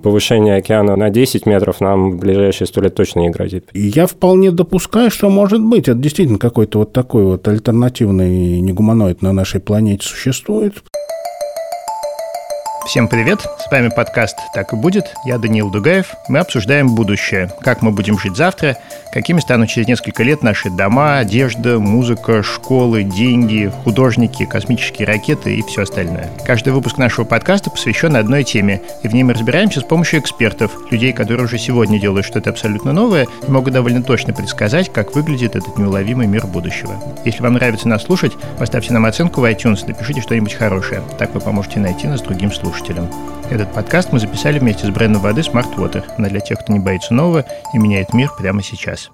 Повышение океана на 10 метров нам в ближайшие сто лет точно не грозит. Я вполне допускаю, что может быть. Это действительно какой-то вот такой вот альтернативный негуманоид на нашей планете существует. Всем привет! С вами подкаст «Так и будет». Я Даниил Дугаев. Мы обсуждаем будущее. Как мы будем жить завтра, какими станут через несколько лет наши дома, одежда, музыка, школы, деньги, художники, космические ракеты и все остальное. Каждый выпуск нашего подкаста посвящен одной теме, и в ней мы разбираемся с помощью экспертов, людей, которые уже сегодня делают что-то абсолютно новое и могут довольно точно предсказать, как выглядит этот неуловимый мир будущего. Если вам нравится нас слушать, поставьте нам оценку в iTunes, напишите что-нибудь хорошее. Так вы поможете найти нас другим слушателям слушателям. Этот подкаст мы записали вместе с брендом воды Smart Water. Она для тех, кто не боится нового и меняет мир прямо сейчас.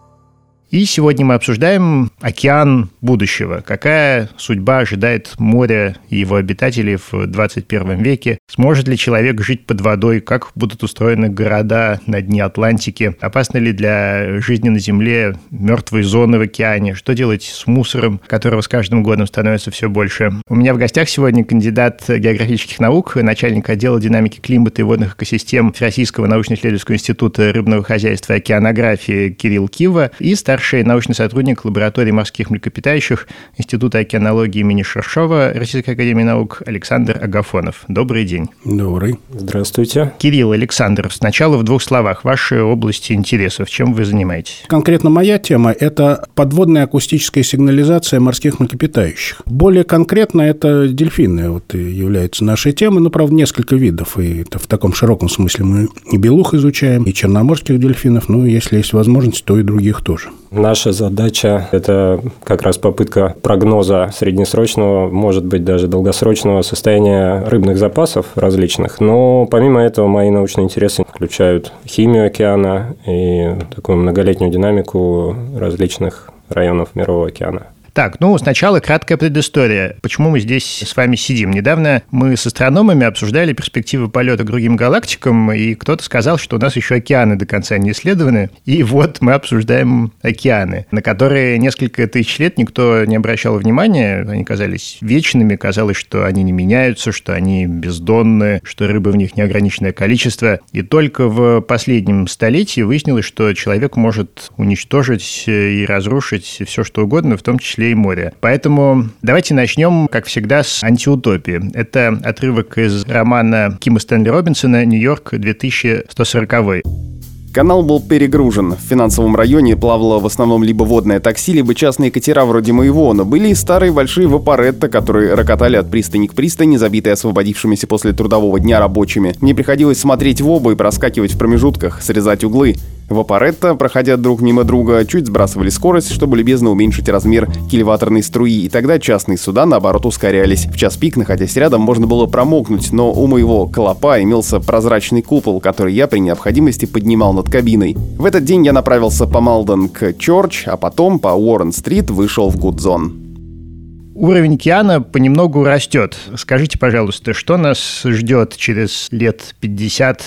И сегодня мы обсуждаем океан будущего. Какая судьба ожидает моря и его обитателей в 21 веке? Сможет ли человек жить под водой? Как будут устроены города на дне Атлантики? Опасны ли для жизни на Земле мертвые зоны в океане? Что делать с мусором, которого с каждым годом становится все больше? У меня в гостях сегодня кандидат географических наук, начальник отдела динамики климата и водных экосистем Российского научно-исследовательского института рыбного хозяйства и океанографии Кирилл Кива и старший старший научный сотрудник лаборатории морских млекопитающих Института океанологии имени Шершова Российской академии наук Александр Агафонов. Добрый день. Добрый. Здравствуйте. Кирилл, Александр, сначала в двух словах. Ваши области интересов. Чем вы занимаетесь? Конкретно моя тема – это подводная акустическая сигнализация морских млекопитающих. Более конкретно это дельфины вот, являются нашей темой, но, правда, несколько видов. И это в таком широком смысле мы и белух изучаем, и черноморских дельфинов, ну, если есть возможность, то и других тоже. Наша задача – это как раз попытка прогноза среднесрочного, может быть, даже долгосрочного состояния рыбных запасов различных. Но помимо этого мои научные интересы включают химию океана и такую многолетнюю динамику различных районов Мирового океана. Так, ну, сначала краткая предыстория. Почему мы здесь с вами сидим? Недавно мы с астрономами обсуждали перспективы полета к другим галактикам, и кто-то сказал, что у нас еще океаны до конца не исследованы. И вот мы обсуждаем океаны, на которые несколько тысяч лет никто не обращал внимания. Они казались вечными, казалось, что они не меняются, что они бездонны, что рыбы в них неограниченное количество. И только в последнем столетии выяснилось, что человек может уничтожить и разрушить все, что угодно, в том числе и моря. Поэтому давайте начнем, как всегда, с антиутопии. Это отрывок из романа Кима Стэнли Робинсона «Нью-Йорк 2140». Канал был перегружен. В финансовом районе плавало в основном либо водное такси, либо частные катера вроде моего, но были и старые большие вапоретто, которые рокотали от пристани к пристани, забитые освободившимися после трудового дня рабочими. Мне приходилось смотреть в оба и проскакивать в промежутках, срезать углы. Вапоретто, проходя друг мимо друга, чуть сбрасывали скорость, чтобы любезно уменьшить размер кильваторной струи, и тогда частные суда, наоборот, ускорялись. В час пик, находясь рядом, можно было промокнуть, но у моего колопа имелся прозрачный купол, который я при необходимости поднимал над кабиной. В этот день я направился по Малден к Чорч, а потом по Уоррен-стрит вышел в Гудзон. Уровень океана понемногу растет. Скажите, пожалуйста, что нас ждет через лет 50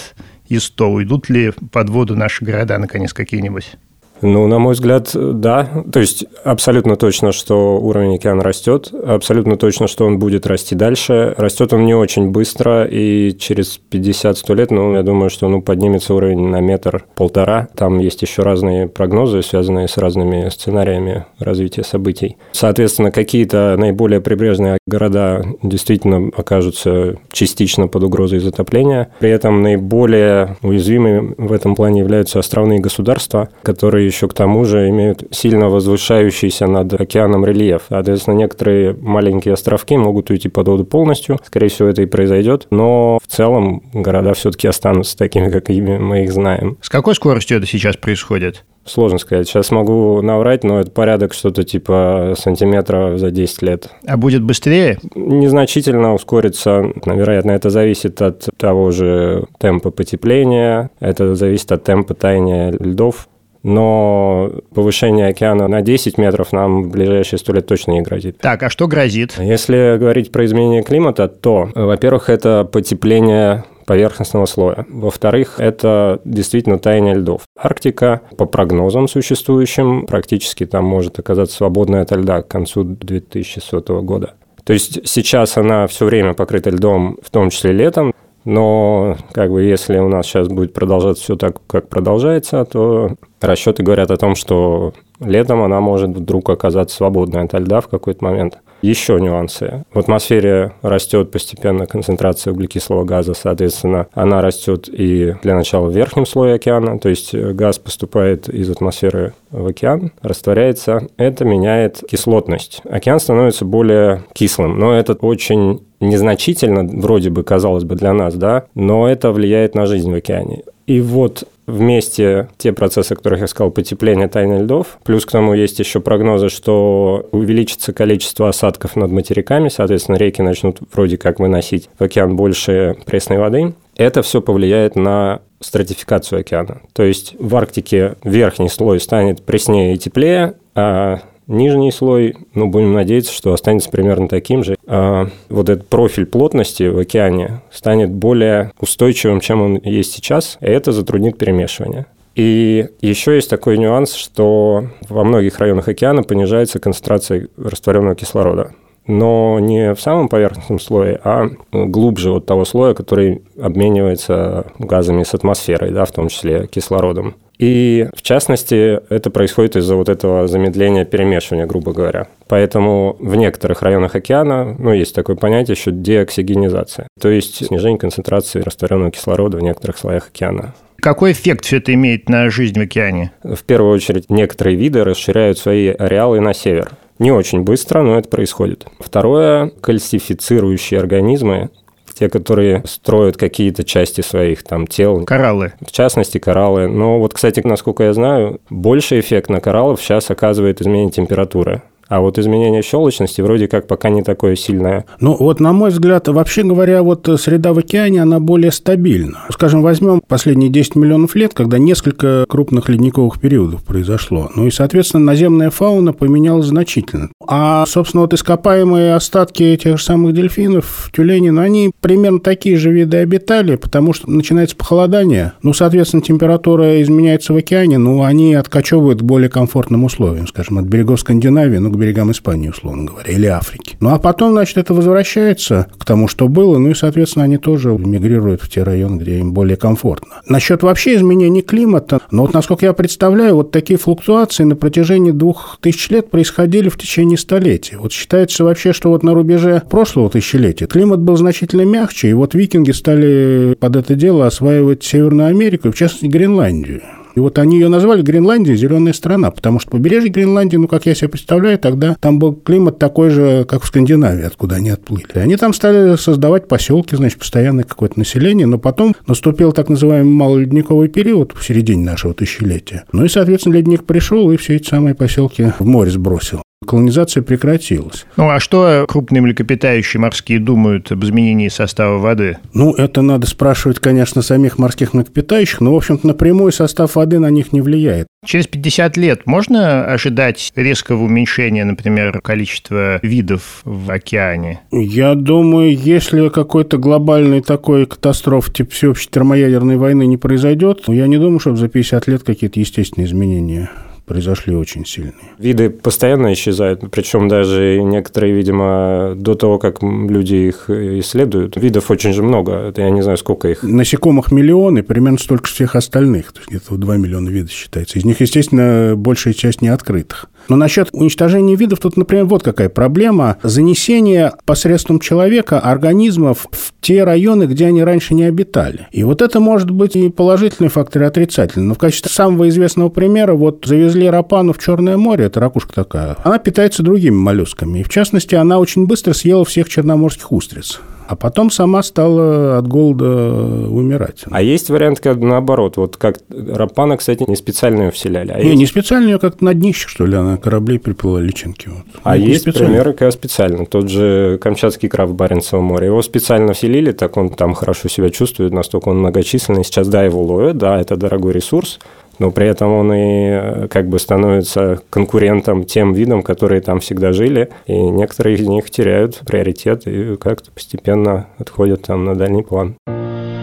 и 100. Уйдут ли под воду наши города, наконец, какие-нибудь? Ну, на мой взгляд, да. То есть абсолютно точно, что уровень океана растет, абсолютно точно, что он будет расти дальше. Растет он не очень быстро, и через 50-100 лет, ну, я думаю, что ну, поднимется уровень на метр-полтора. Там есть еще разные прогнозы, связанные с разными сценариями развития событий. Соответственно, какие-то наиболее прибрежные города действительно окажутся частично под угрозой затопления. При этом наиболее уязвимыми в этом плане являются островные государства, которые еще к тому же имеют сильно возвышающийся над океаном рельеф. Соответственно, некоторые маленькие островки могут уйти под воду полностью. Скорее всего, это и произойдет. Но в целом города все-таки останутся такими, какими мы их знаем. С какой скоростью это сейчас происходит? Сложно сказать. Сейчас могу наврать, но это порядок что-то типа сантиметра за 10 лет. А будет быстрее? Незначительно ускорится. Вероятно, это зависит от того же темпа потепления, это зависит от темпа таяния льдов но повышение океана на 10 метров нам в ближайшие сто лет точно не грозит. Так, а что грозит? Если говорить про изменение климата, то, во-первых, это потепление поверхностного слоя. Во-вторых, это действительно таяние льдов. Арктика, по прогнозам существующим, практически там может оказаться свободной от льда к концу 2100 года. То есть сейчас она все время покрыта льдом, в том числе летом, Но как бы если у нас сейчас будет продолжаться все так, как продолжается, то расчеты говорят о том, что летом она может вдруг оказаться свободной от льда в какой-то момент. Еще нюансы. В атмосфере растет постепенно концентрация углекислого газа, соответственно, она растет и для начала в верхнем слое океана, то есть газ поступает из атмосферы в океан, растворяется. Это меняет кислотность. Океан становится более кислым, но это очень незначительно, вроде бы, казалось бы, для нас, да, но это влияет на жизнь в океане. И вот вместе те процессы, о которых я сказал, потепление тайны льдов, плюс к тому есть еще прогнозы, что увеличится количество осадков над материками, соответственно, реки начнут вроде как выносить в океан больше пресной воды. Это все повлияет на стратификацию океана. То есть в Арктике верхний слой станет преснее и теплее, а Нижний слой, ну, будем надеяться, что останется примерно таким же. А вот этот профиль плотности в океане станет более устойчивым, чем он есть сейчас, и это затруднит перемешивание. И еще есть такой нюанс, что во многих районах океана понижается концентрация растворенного кислорода но не в самом поверхностном слое, а глубже вот того слоя, который обменивается газами с атмосферой, да, в том числе кислородом. И, в частности, это происходит из-за вот этого замедления перемешивания, грубо говоря. Поэтому в некоторых районах океана, ну, есть такое понятие еще деоксигенизация, то есть снижение концентрации растворенного кислорода в некоторых слоях океана. Какой эффект все это имеет на жизнь в океане? В первую очередь, некоторые виды расширяют свои ареалы на север. Не очень быстро, но это происходит. Второе, кальцифицирующие организмы те, которые строят какие-то части своих там тел. Кораллы. В частности, кораллы. Но вот, кстати, насколько я знаю, больший эффект на кораллов сейчас оказывает изменение температуры. А вот изменение щелочности вроде как пока не такое сильное. Ну, вот на мой взгляд, вообще говоря, вот среда в океане, она более стабильна. Скажем, возьмем последние 10 миллионов лет, когда несколько крупных ледниковых периодов произошло. Ну и, соответственно, наземная фауна поменялась значительно. А, собственно, вот ископаемые остатки тех же самых дельфинов, тюленей, ну, они примерно такие же виды обитали, потому что начинается похолодание. Ну, соответственно, температура изменяется в океане, ну, они откачевывают к более комфортным условиям, скажем, от берегов Скандинавии, ну, берегам Испании, условно говоря, или Африки. Ну, а потом, значит, это возвращается к тому, что было, ну и, соответственно, они тоже мигрируют в те районы, где им более комфортно. Насчет вообще изменений климата, ну, вот, насколько я представляю, вот такие флуктуации на протяжении двух тысяч лет происходили в течение столетий. Вот считается вообще, что вот на рубеже прошлого тысячелетия климат был значительно мягче, и вот викинги стали под это дело осваивать Северную Америку, в частности, Гренландию. И вот они ее назвали Гренландия зеленая страна, потому что побережье Гренландии, ну, как я себе представляю, тогда там был климат такой же, как в Скандинавии, откуда они отплыли. И они там стали создавать поселки, значит, постоянное какое-то население, но потом наступил так называемый малоледниковый период в середине нашего тысячелетия. Ну и, соответственно, ледник пришел и все эти самые поселки в море сбросил колонизация прекратилась. Ну, а что крупные млекопитающие морские думают об изменении состава воды? Ну, это надо спрашивать, конечно, самих морских млекопитающих, но, в общем-то, напрямую состав воды на них не влияет. Через 50 лет можно ожидать резкого уменьшения, например, количества видов в океане? Я думаю, если какой-то глобальный такой катастроф, типа всеобщей термоядерной войны не произойдет, я не думаю, что за 50 лет какие-то естественные изменения произошли очень сильные. Виды постоянно исчезают, причем даже некоторые, видимо, до того, как люди их исследуют. Видов очень же много, это я не знаю, сколько их. Насекомых миллионы, примерно столько всех остальных, то есть где-то 2 миллиона видов считается. Из них, естественно, большая часть не открытых. Но насчет уничтожения видов тут, например, вот какая проблема. Занесение посредством человека организмов в те районы, где они раньше не обитали. И вот это может быть и положительный фактор, и отрицательный. Но в качестве самого известного примера вот завезли рапану в Черное море, это ракушка такая. Она питается другими моллюсками. И в частности, она очень быстро съела всех черноморских устриц а потом сама стала от голода умирать. А есть вариант, как наоборот, вот как Рапана, кстати, не специально ее вселяли. А не, есть... не специально ее как на днище, что ли, она кораблей приплыла личинки. Вот. А ну, есть специально. примеры, когда специально. Тот же Камчатский краб в Баренцевом море. Его специально вселили, так он там хорошо себя чувствует, настолько он многочисленный. Сейчас, да, его ловят, да, это дорогой ресурс, но при этом он и э, как бы становится конкурентом тем видам, которые там всегда жили, и некоторые из них теряют приоритет и как-то постепенно отходят там на дальний план.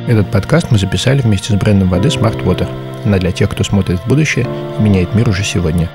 Этот подкаст мы записали вместе с брендом воды Smart Water. Она для тех, кто смотрит в будущее и меняет мир уже сегодня.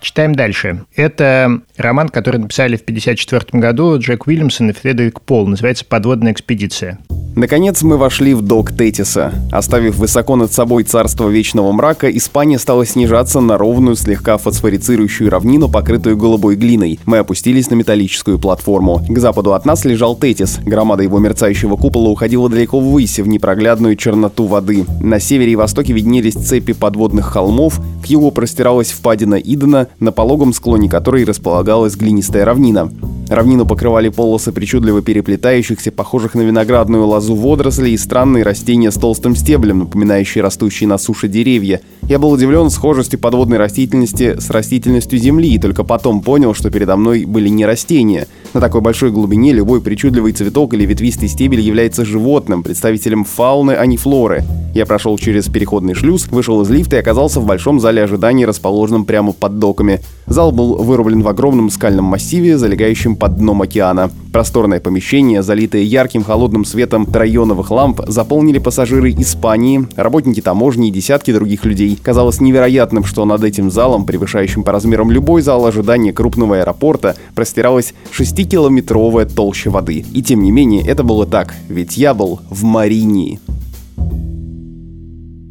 Читаем дальше. Это роман, который написали в 1954 году Джек Уильямсон и Фредерик Пол. Называется «Подводная экспедиция». Наконец мы вошли в док Тетиса. Оставив высоко над собой царство вечного мрака, Испания стала снижаться на ровную, слегка фосфорицирующую равнину, покрытую голубой глиной. Мы опустились на металлическую платформу. К западу от нас лежал Тетис. Громада его мерцающего купола уходила далеко ввысь, в непроглядную черноту воды. На севере и востоке виднелись цепи подводных холмов, к югу простиралась впадина Идена, на пологом склоне которой располагалась глинистая равнина. Равнину покрывали полосы причудливо переплетающихся, похожих на виноградную лозу водорослей и странные растения с толстым стеблем, напоминающие растущие на суше деревья. Я был удивлен схожестью подводной растительности с растительностью Земли и только потом понял, что передо мной были не растения. На такой большой глубине любой причудливый цветок или ветвистый стебель является животным, представителем фауны, а не флоры. Я прошел через переходный шлюз, вышел из лифта и оказался в большом зале ожидания, расположенном прямо под доками. Зал был вырублен в огромном скальном массиве, залегающем под дном океана. Просторное помещение, залитое ярким холодным светом районовых ламп, заполнили пассажиры Испании, работники таможни и десятки других людей. Казалось невероятным, что над этим залом, превышающим по размерам любой зал ожидания крупного аэропорта, простиралась 6-километровая толща воды. И тем не менее, это было так, ведь я был в Маринии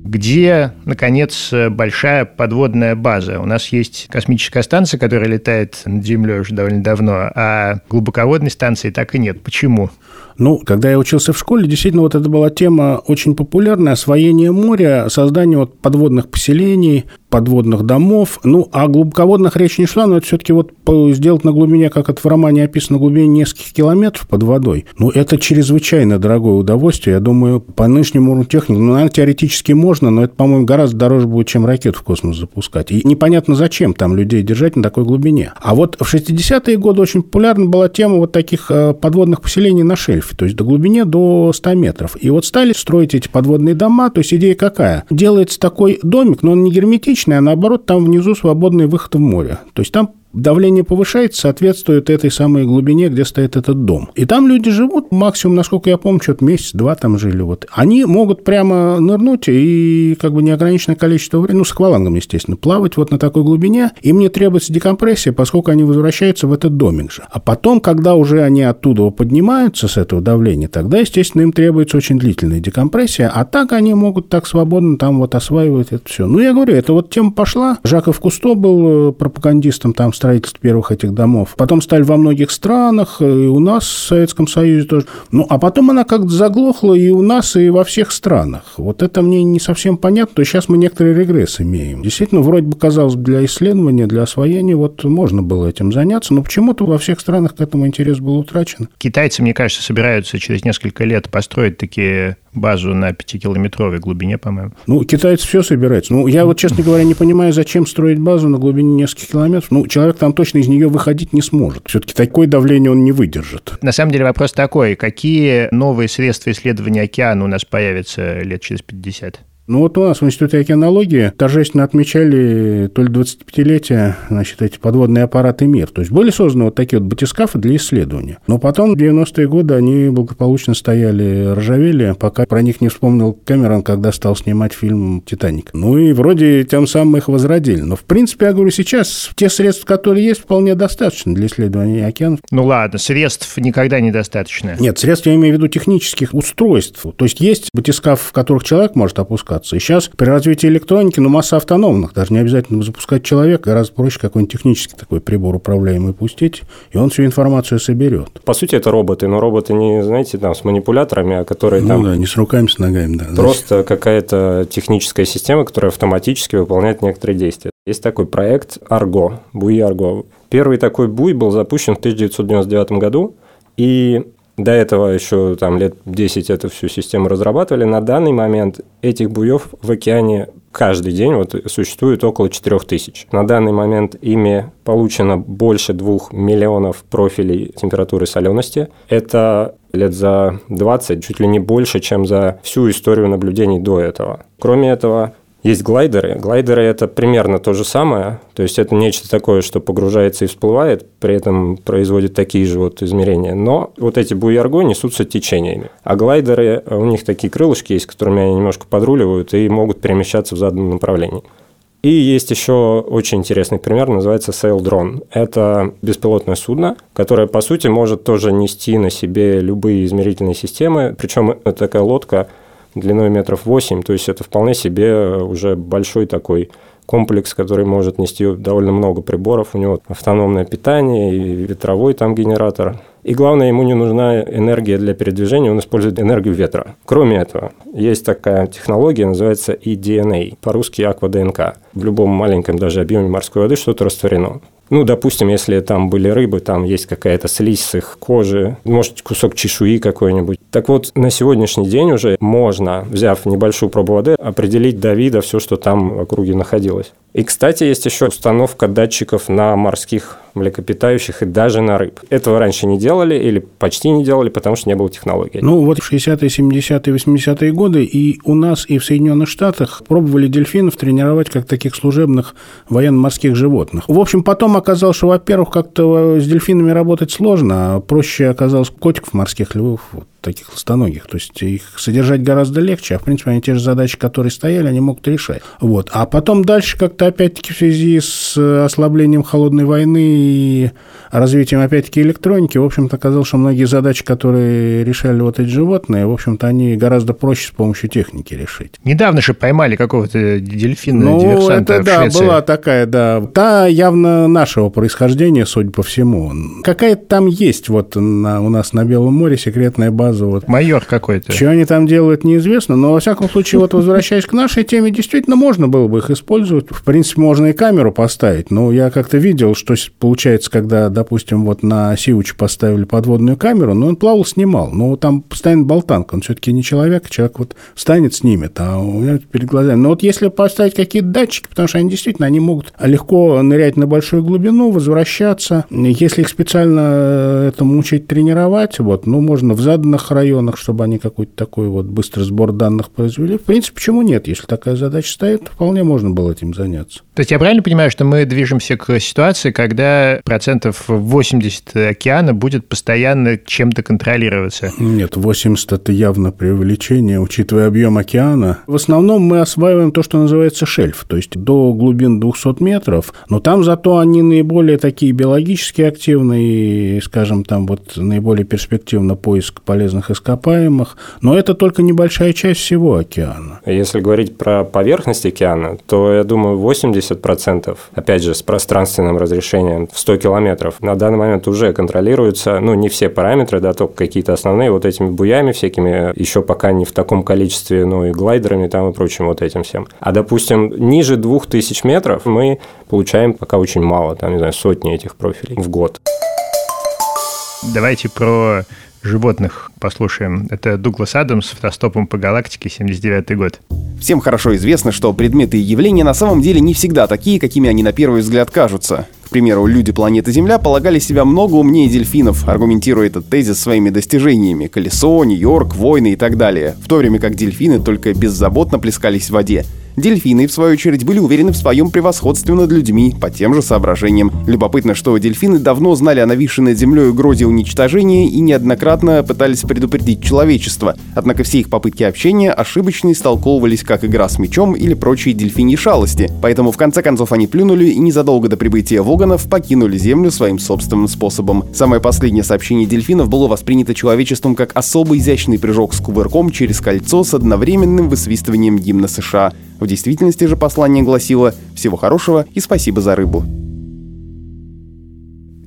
где, наконец, большая подводная база. У нас есть космическая станция, которая летает над Землей уже довольно давно, а глубоководной станции так и нет. Почему? Ну, когда я учился в школе, действительно, вот это была тема очень популярная – освоение моря, создание вот подводных поселений, подводных домов. Ну, о глубоководных речь не шла, но это все-таки вот сделать на глубине, как это в романе описано, глубине нескольких километров под водой. Ну, это чрезвычайно дорогое удовольствие. Я думаю, по нынешнему уровню техники, ну, наверное, теоретически можно, но это, по-моему, гораздо дороже будет, чем ракету в космос запускать. И непонятно, зачем там людей держать на такой глубине. А вот в 60-е годы очень популярна была тема вот таких э, подводных поселений на шельфе, то есть до глубине до 100 метров. И вот стали строить эти подводные дома, то есть идея какая? Делается такой домик, но он не герметичный, а наоборот, там внизу свободный выход в море. То есть там давление повышается, соответствует этой самой глубине, где стоит этот дом. И там люди живут, максимум, насколько я помню, что-то месяц-два там жили. Вот. Они могут прямо нырнуть и как бы неограниченное количество времени, ну, с аквалангом, естественно, плавать вот на такой глубине. Им не требуется декомпрессия, поскольку они возвращаются в этот домик же. А потом, когда уже они оттуда поднимаются с этого давления, тогда, естественно, им требуется очень длительная декомпрессия, а так они могут так свободно там вот осваивать это все. Ну, я говорю, это вот тема пошла. Жаков Кусто был э, пропагандистом там строительство первых этих домов. Потом стали во многих странах, и у нас в Советском Союзе тоже. Ну, а потом она как-то заглохла и у нас, и во всех странах. Вот это мне не совсем понятно, то сейчас мы некоторый регресс имеем. Действительно, вроде бы казалось, для исследования, для освоения вот можно было этим заняться, но почему-то во всех странах к этому интерес был утрачен. Китайцы, мне кажется, собираются через несколько лет построить такие базу на 5-километровой глубине, по-моему. Ну, китайцы все собираются. Ну, я вот, честно говоря, не понимаю, зачем строить базу на глубине нескольких километров. Ну, человек там точно из нее выходить не сможет. Все-таки такое давление он не выдержит. На самом деле вопрос такой. Какие новые средства исследования океана у нас появятся лет через 50? Ну вот у нас в Институте океанологии торжественно отмечали то ли 25-летие, значит, эти подводные аппараты «Мир». То есть были созданы вот такие вот батискафы для исследования. Но потом в 90-е годы они благополучно стояли, ржавели, пока про них не вспомнил Кэмерон, когда стал снимать фильм «Титаник». Ну и вроде тем самым их возродили. Но в принципе, я говорю, сейчас те средства, которые есть, вполне достаточно для исследования океанов. Ну ладно, средств никогда недостаточно. Нет, средств я имею в виду технических устройств. То есть есть батискаф, в которых человек может опускаться, ситуации. И сейчас при развитии электроники, ну, масса автономных, даже не обязательно запускать человека, гораздо проще какой-нибудь технический такой прибор управляемый пустить, и он всю информацию соберет. По сути, это роботы, но роботы не, знаете, там, с манипуляторами, а которые ну, там... да, не с руками, с ногами, да. Просто какая-то техническая система, которая автоматически выполняет некоторые действия. Есть такой проект Argo, буи Argo. Первый такой буй был запущен в 1999 году, и до этого еще там лет 10 эту всю систему разрабатывали. На данный момент этих буев в океане каждый день вот существует около 4000. На данный момент ими получено больше 2 миллионов профилей температуры солености. Это лет за 20, чуть ли не больше, чем за всю историю наблюдений до этого. Кроме этого, есть глайдеры. Глайдеры – это примерно то же самое. То есть, это нечто такое, что погружается и всплывает, при этом производит такие же вот измерения. Но вот эти буи арго несутся течениями. А глайдеры, у них такие крылышки есть, которыми они немножко подруливают и могут перемещаться в заданном направлении. И есть еще очень интересный пример, называется Sail Drone. Это беспилотное судно, которое, по сути, может тоже нести на себе любые измерительные системы. Причем это такая лодка длиной метров 8, то есть это вполне себе уже большой такой комплекс, который может нести довольно много приборов. У него автономное питание и ветровой там генератор. И главное, ему не нужна энергия для передвижения, он использует энергию ветра. Кроме этого, есть такая технология, называется eDNA, по-русски аква-ДНК. В любом маленьком даже объеме морской воды что-то растворено. Ну, допустим, если там были рыбы, там есть какая-то слизь с их кожи, может, кусок чешуи какой-нибудь. Так вот, на сегодняшний день уже можно, взяв небольшую пробу воды, определить до вида все, что там в округе находилось. И, кстати, есть еще установка датчиков на морских млекопитающих и даже на рыб. Этого раньше не делали или почти не делали, потому что не было технологии. Ну, вот в 60-е, 70-е, 80-е годы и у нас, и в Соединенных Штатах пробовали дельфинов тренировать как таких служебных военно-морских животных. В общем, потом оказалось, что, во-первых, как-то с дельфинами работать сложно, а проще оказалось котиков морских львов, вот, таких ластоногих. То есть их содержать гораздо легче, а в принципе они те же задачи, которые стояли, они могут решать. Вот. А потом дальше как-то опять-таки в связи с ослаблением холодной войны и развитием опять-таки электроники, в общем-то оказалось, что многие задачи, которые решали вот эти животные, в общем-то они гораздо проще с помощью техники решить. Недавно же поймали какого-то дельфина ну, диверсанта это, в да, Швеции. была такая, да. Та явно нашего происхождения, судя по всему. Какая-то там есть вот на, у нас на Белом море секретная база. Вот. Майор какой-то. Что они там делают, неизвестно, но, во всяком случае, вот возвращаясь к нашей теме, действительно можно было бы их использовать. В принципе, можно и камеру поставить, но я как-то видел, что получается, когда, допустим, вот на Сиуче поставили подводную камеру, но он плавал, снимал, но там постоянно болтанка, он все-таки не человек, человек вот встанет, снимет, а у меня перед глазами. Но вот если поставить какие-то датчики, потому что они действительно, они могут легко нырять на большую глубину, возвращаться. Если их специально этому учить тренировать, вот, ну, можно в заданных районах, чтобы они какой-то такой вот быстрый сбор данных произвели. В принципе, почему нет? Если такая задача стоит, вполне можно было этим заняться. То есть я правильно понимаю, что мы движемся к ситуации, когда процентов 80 океана будет постоянно чем-то контролироваться? Нет, 80 – это явно преувеличение, учитывая объем океана. В основном мы осваиваем то, что называется шельф, то есть до глубин 200 метров, но там зато они наиболее такие биологически активные, скажем, там вот наиболее перспективно поиск полезных ископаемых, но это только небольшая часть всего океана. Если говорить про поверхность океана, то, я думаю, 80%, опять же, с пространственным разрешением в 100 километров, на данный момент уже контролируются, ну, не все параметры, да, только какие-то основные, вот этими буями всякими, еще пока не в таком количестве, ну, и глайдерами там и прочим вот этим всем. А, допустим, ниже 2000 метров мы получаем пока очень мало, там, не знаю, сотни этих профилей в год. Давайте про животных послушаем. Это Дуглас Адамс «Автостопом по галактике», 79 год. Всем хорошо известно, что предметы и явления на самом деле не всегда такие, какими они на первый взгляд кажутся. К примеру, люди планеты Земля полагали себя много умнее дельфинов, аргументируя этот тезис своими достижениями – колесо, Нью-Йорк, войны и так далее, в то время как дельфины только беззаботно плескались в воде. Дельфины, в свою очередь, были уверены в своем превосходстве над людьми по тем же соображениям. Любопытно, что дельфины давно знали о нависшей над землей угрозе уничтожения и неоднократно пытались предупредить человечество. Однако все их попытки общения ошибочно истолковывались как игра с мечом или прочие дельфиньи шалости. Поэтому в конце концов они плюнули и незадолго до прибытия Воганов покинули Землю своим собственным способом. Самое последнее сообщение дельфинов было воспринято человечеством как особо изящный прыжок с кувырком через кольцо с одновременным высвистыванием гимна США. В действительности же послание гласило «Всего хорошего и спасибо за рыбу».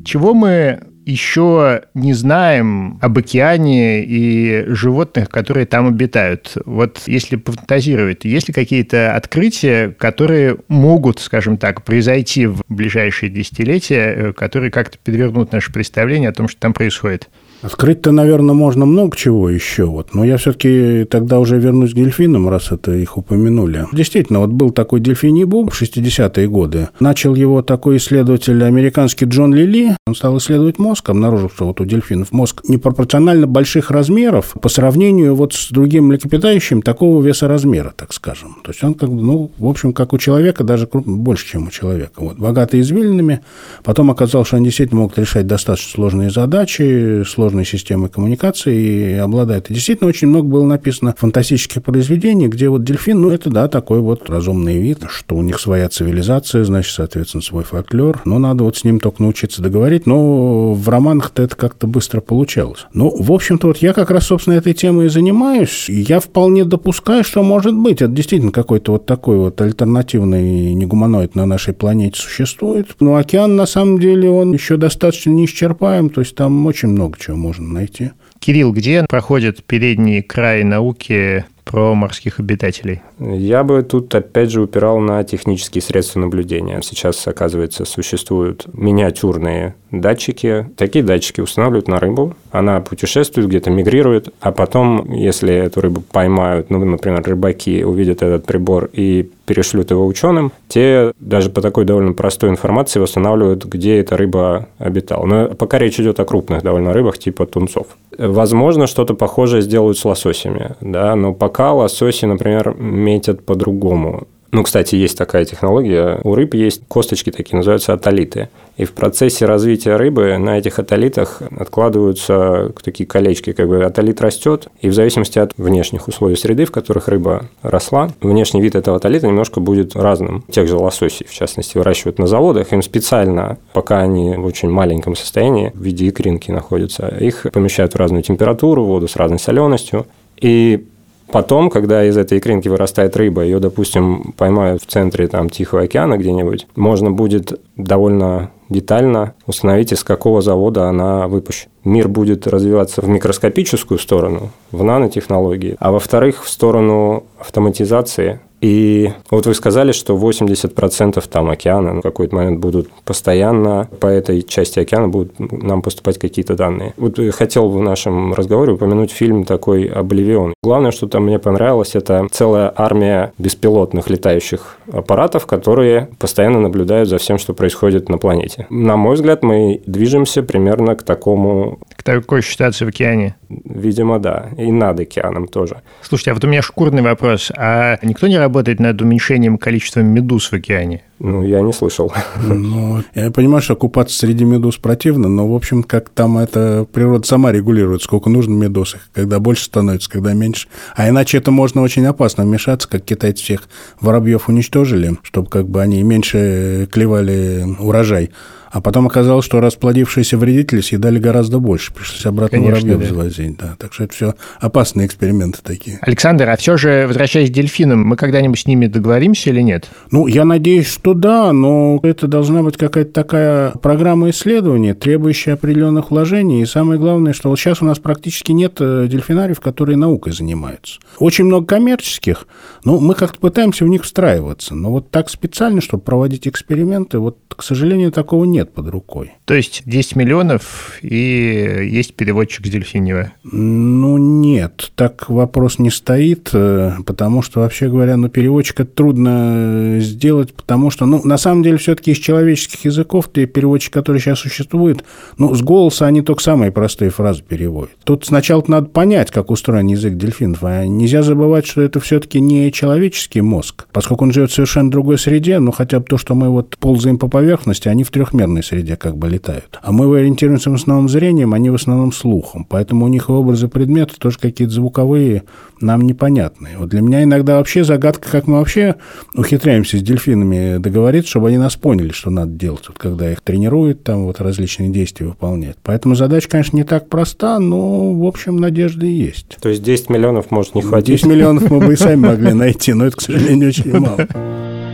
Чего мы еще не знаем об океане и животных, которые там обитают. Вот если пофантазировать, есть ли какие-то открытия, которые могут, скажем так, произойти в ближайшие десятилетия, э, которые как-то подвернут наше представление о том, что там происходит? Открыть-то, наверное, можно много чего еще, вот, но я все-таки тогда уже вернусь к дельфинам, раз это их упомянули. Действительно, вот был такой дельфиний бог в 60-е годы. Начал его такой исследователь американский Джон Лили. Он стал исследовать мозг, обнаружил, что вот у дельфинов мозг непропорционально больших размеров по сравнению вот с другим млекопитающим такого веса размера, так скажем. То есть он как бы, ну, в общем, как у человека, даже больше, чем у человека. Вот, богатый извилинами. Потом оказалось, что они действительно могут решать достаточно сложные задачи, сложные сложной системой коммуникации и обладает. И действительно очень много было написано фантастических произведений, где вот дельфин, ну, это, да, такой вот разумный вид, что у них своя цивилизация, значит, соответственно, свой фольклор. Но надо вот с ним только научиться договорить. Но в романах-то это как-то быстро получалось. Ну, в общем-то, вот я как раз, собственно, этой темой и занимаюсь. И я вполне допускаю, что, может быть, это действительно какой-то вот такой вот альтернативный негуманоид на нашей планете существует. Но океан, на самом деле, он еще достаточно неисчерпаем, то есть там очень много чего можно найти. Кирилл, где проходит передний край науки про морских обитателей? Я бы тут опять же упирал на технические средства наблюдения. Сейчас, оказывается, существуют миниатюрные датчики. Такие датчики устанавливают на рыбу. Она путешествует, где-то мигрирует, а потом, если эту рыбу поймают, ну, например, рыбаки увидят этот прибор и перешлют его ученым, те даже по такой довольно простой информации восстанавливают, где эта рыба обитала. Но пока речь идет о крупных довольно рыбах, типа тунцов. Возможно, что-то похожее сделают с лососями, да, но пока лососи, например, метят по-другому. Ну, кстати, есть такая технология. У рыб есть косточки такие, называются атолиты. И в процессе развития рыбы на этих атолитах откладываются такие колечки, как бы атолит растет, и в зависимости от внешних условий среды, в которых рыба росла, внешний вид этого атолита немножко будет разным. Тех же лососей, в частности, выращивают на заводах, им специально, пока они в очень маленьком состоянии, в виде икринки находятся, их помещают в разную температуру, воду с разной соленостью, и Потом, когда из этой икринки вырастает рыба, ее, допустим, поймают в центре там, Тихого океана где-нибудь, можно будет довольно детально установить, из какого завода она выпущена. Мир будет развиваться в микроскопическую сторону, в нанотехнологии, а во-вторых, в сторону автоматизации и вот вы сказали, что 80% там океана в какой-то момент будут постоянно по этой части океана будут нам поступать какие-то данные. Вот хотел в нашем разговоре упомянуть фильм такой «Обливион». Главное, что там мне понравилось, это целая армия беспилотных летающих аппаратов, которые постоянно наблюдают за всем, что происходит на планете. На мой взгляд, мы движемся примерно к такому... К такой ситуации в океане? Видимо, да. И над океаном тоже. Слушайте, а вот у меня шкурный вопрос. А никто не работает над уменьшением количества медуз в океане? Ну, я не слышал. Ну, я понимаю, что купаться среди медуз противно, но, в общем, как там это природа сама регулирует, сколько нужно медуз, когда больше становится, когда меньше. А иначе это можно очень опасно вмешаться, как китайцы всех воробьев уничтожили, чтобы как бы они меньше клевали урожай. А потом оказалось, что расплодившиеся вредители съедали гораздо больше. Пришлось обратно Конечно, воробьев да. завозить. Да. Так что это все опасные эксперименты такие. Александр, а все же, возвращаясь к дельфинам, мы когда-нибудь с ними договоримся или нет? Ну, я надеюсь, что да, но это должна быть какая-то такая программа исследования, требующая определенных вложений. И самое главное, что вот сейчас у нас практически нет э, дельфинариев, которые наукой занимаются. Очень много коммерческих, но мы как-то пытаемся в них встраиваться. Но вот так специально, чтобы проводить эксперименты, вот, к сожалению, такого нет под рукой. То есть 10 миллионов и есть переводчик с Дельфинева? Ну, нет, так вопрос не стоит, э, потому что, вообще говоря, ну, переводчика трудно сделать, потому что, ну, на самом деле, все-таки из человеческих языков те переводчики, которые сейчас существуют, ну, с голоса они только самые простые фразы переводят. Тут сначала надо понять, как устроен язык дельфинов, а нельзя забывать, что это все-таки не человеческий мозг, поскольку он живет в совершенно другой среде, ну, хотя бы то, что мы вот ползаем по поверхности, они в информационной среде как бы летают. А мы ориентируемся в основном зрением, они в основном слухом. Поэтому у них образы предметов тоже какие-то звуковые нам непонятные. Вот для меня иногда вообще загадка, как мы вообще ухитряемся с дельфинами договориться, чтобы они нас поняли, что надо делать, вот когда их тренируют, там вот различные действия выполняют. Поэтому задача, конечно, не так проста, но, в общем, надежды есть. То есть 10 миллионов может не хватить? 10 миллионов мы бы и сами могли найти, но это, к сожалению, очень мало.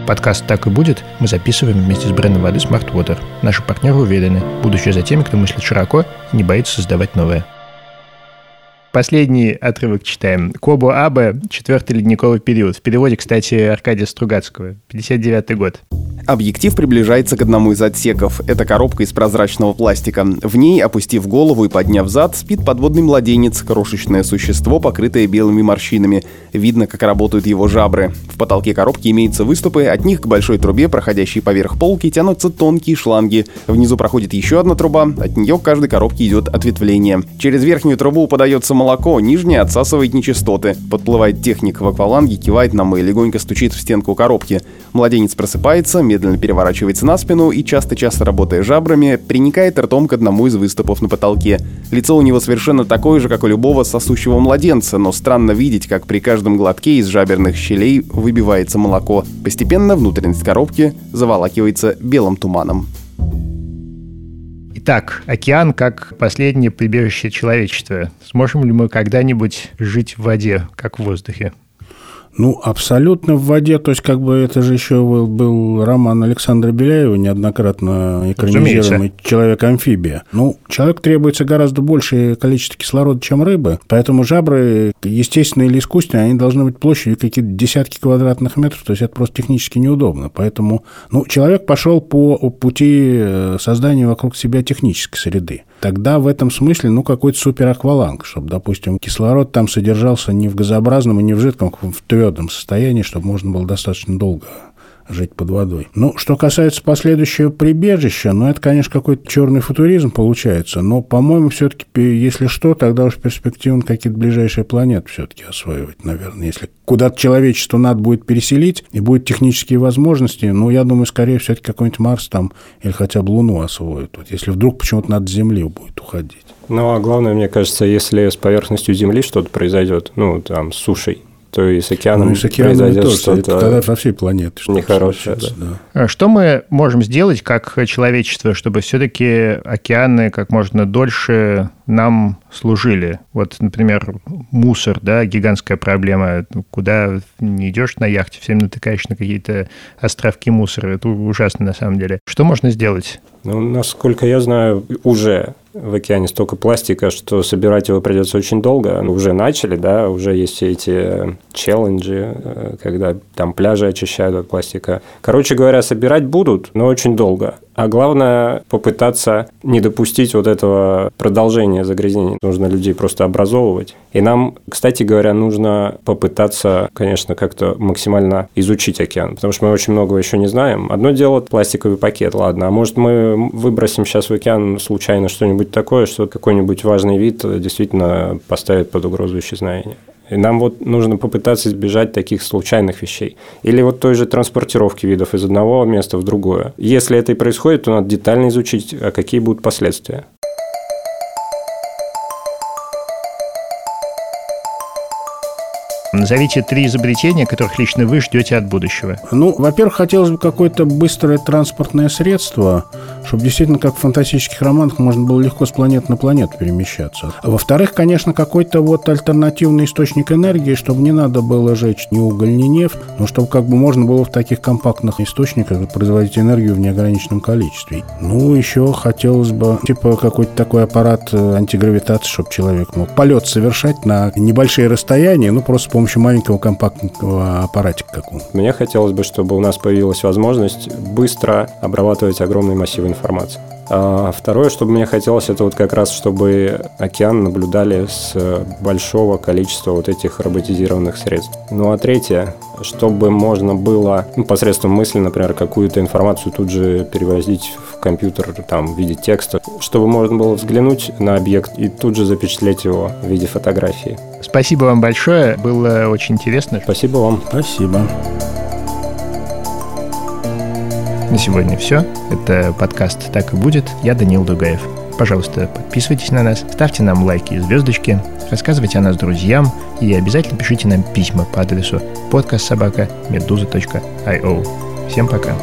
Подкаст «Так и будет» мы записываем вместе с брендом воды Smart Water. Наши партнеры уверены, будущее за теми, кто мыслит широко и не боится создавать новое. Последний отрывок читаем. Кобо Абе «Четвертый ледниковый период». В переводе, кстати, Аркадия Стругацкого. 59 год. Объектив приближается к одному из отсеков. Это коробка из прозрачного пластика. В ней, опустив голову и подняв зад, спит подводный младенец, крошечное существо, покрытое белыми морщинами. Видно, как работают его жабры. В потолке коробки имеются выступы, от них к большой трубе, проходящей поверх полки, тянутся тонкие шланги. Внизу проходит еще одна труба, от нее к каждой коробке идет ответвление. Через верхнюю трубу подается молоко, нижняя отсасывает нечистоты. Подплывает техник в акваланге, кивает нам и легонько стучит в стенку коробки. Младенец просыпается, медленно переворачивается на спину и, часто-часто работая жабрами, приникает ртом к одному из выступов на потолке. Лицо у него совершенно такое же, как у любого сосущего младенца, но странно видеть, как при каждом глотке из жаберных щелей выбивается молоко. Постепенно внутренность коробки заволакивается белым туманом. Итак, океан как последнее прибежище человечества. Сможем ли мы когда-нибудь жить в воде, как в воздухе? Ну, абсолютно в воде. То есть, как бы это же еще был, был роман Александра Беляева, неоднократно экранизируемый «Человек-амфибия». Ну, человек требуется гораздо большее количество кислорода, чем рыбы, поэтому жабры, естественные или искусственные, они должны быть площадью какие-то десятки квадратных метров, то есть это просто технически неудобно. Поэтому, ну, человек пошел по пути э, создания вокруг себя технической среды тогда в этом смысле, ну, какой-то суперакваланг, чтобы, допустим, кислород там содержался не в газообразном и не в жидком, а в твердом состоянии, чтобы можно было достаточно долго жить под водой. Ну, что касается последующего прибежища, ну, это, конечно, какой-то черный футуризм получается, но, по-моему, все-таки, если что, тогда уж перспективно какие-то ближайшие планеты все-таки осваивать, наверное. Если куда-то человечество надо будет переселить, и будут технические возможности, ну, я думаю, скорее все-таки какой-нибудь Марс там или хотя бы Луну освоят. Вот если вдруг почему-то надо Земли будет уходить. Ну, а главное, мне кажется, если с поверхностью Земли что-то произойдет, ну, там, с сушей, то и с океаном, ну, и с океаном произойдет что-то тогда со всей планеты. Что нехорошее, да. да. А что мы можем сделать как человечество, чтобы все-таки океаны как можно дольше нам служили? Вот, например, мусор, да, гигантская проблема. Куда не идешь на яхте, всем натыкаешь на какие-то островки мусора. Это ужасно на самом деле. Что можно сделать? Ну, насколько я знаю, уже в океане столько пластика, что собирать его придется очень долго. Ну, уже начали, да, уже есть все эти э, челленджи, э, когда там пляжи очищают от пластика. Короче говоря, собирать будут, но очень долго. А главное попытаться не допустить вот этого продолжения загрязнений. Нужно людей просто образовывать. И нам, кстати говоря, нужно попытаться, конечно, как-то максимально изучить океан, потому что мы очень много еще не знаем. Одно дело пластиковый пакет, ладно, а может мы выбросим сейчас в океан случайно что-нибудь такое, что какой-нибудь важный вид действительно поставит под угрозу исчезновения. И нам вот нужно попытаться избежать таких случайных вещей. Или вот той же транспортировки видов из одного места в другое. Если это и происходит, то надо детально изучить, а какие будут последствия. Назовите три изобретения, которых лично вы ждете от будущего. Ну, во-первых, хотелось бы какое-то быстрое транспортное средство, чтобы действительно, как в фантастических романах, можно было легко с планеты на планету перемещаться. А во-вторых, конечно, какой-то вот альтернативный источник энергии, чтобы не надо было жечь ни уголь, ни нефть, но чтобы как бы можно было в таких компактных источниках производить энергию в неограниченном количестве. Ну, еще хотелось бы, типа, какой-то такой аппарат э, антигравитации, чтобы человек мог полет совершать на небольшие расстояния, ну, просто помощью маленького компактного аппаратика какого-то. Мне хотелось бы, чтобы у нас появилась возможность быстро обрабатывать огромные массивы информации. А второе, что бы мне хотелось, это вот как раз, чтобы океан наблюдали с большого количества вот этих роботизированных средств. Ну а третье, чтобы можно было ну, посредством мысли, например, какую-то информацию тут же перевозить в компьютер там, в виде текста, чтобы можно было взглянуть на объект и тут же запечатлеть его в виде фотографии. Спасибо вам большое, было очень интересно. Спасибо вам. Спасибо. На сегодня все. Это подкаст «Так и будет». Я Данил Дугаев. Пожалуйста, подписывайтесь на нас, ставьте нам лайки и звездочки, рассказывайте о нас друзьям и обязательно пишите нам письма по адресу подкастсобака.медуза.io. Всем пока.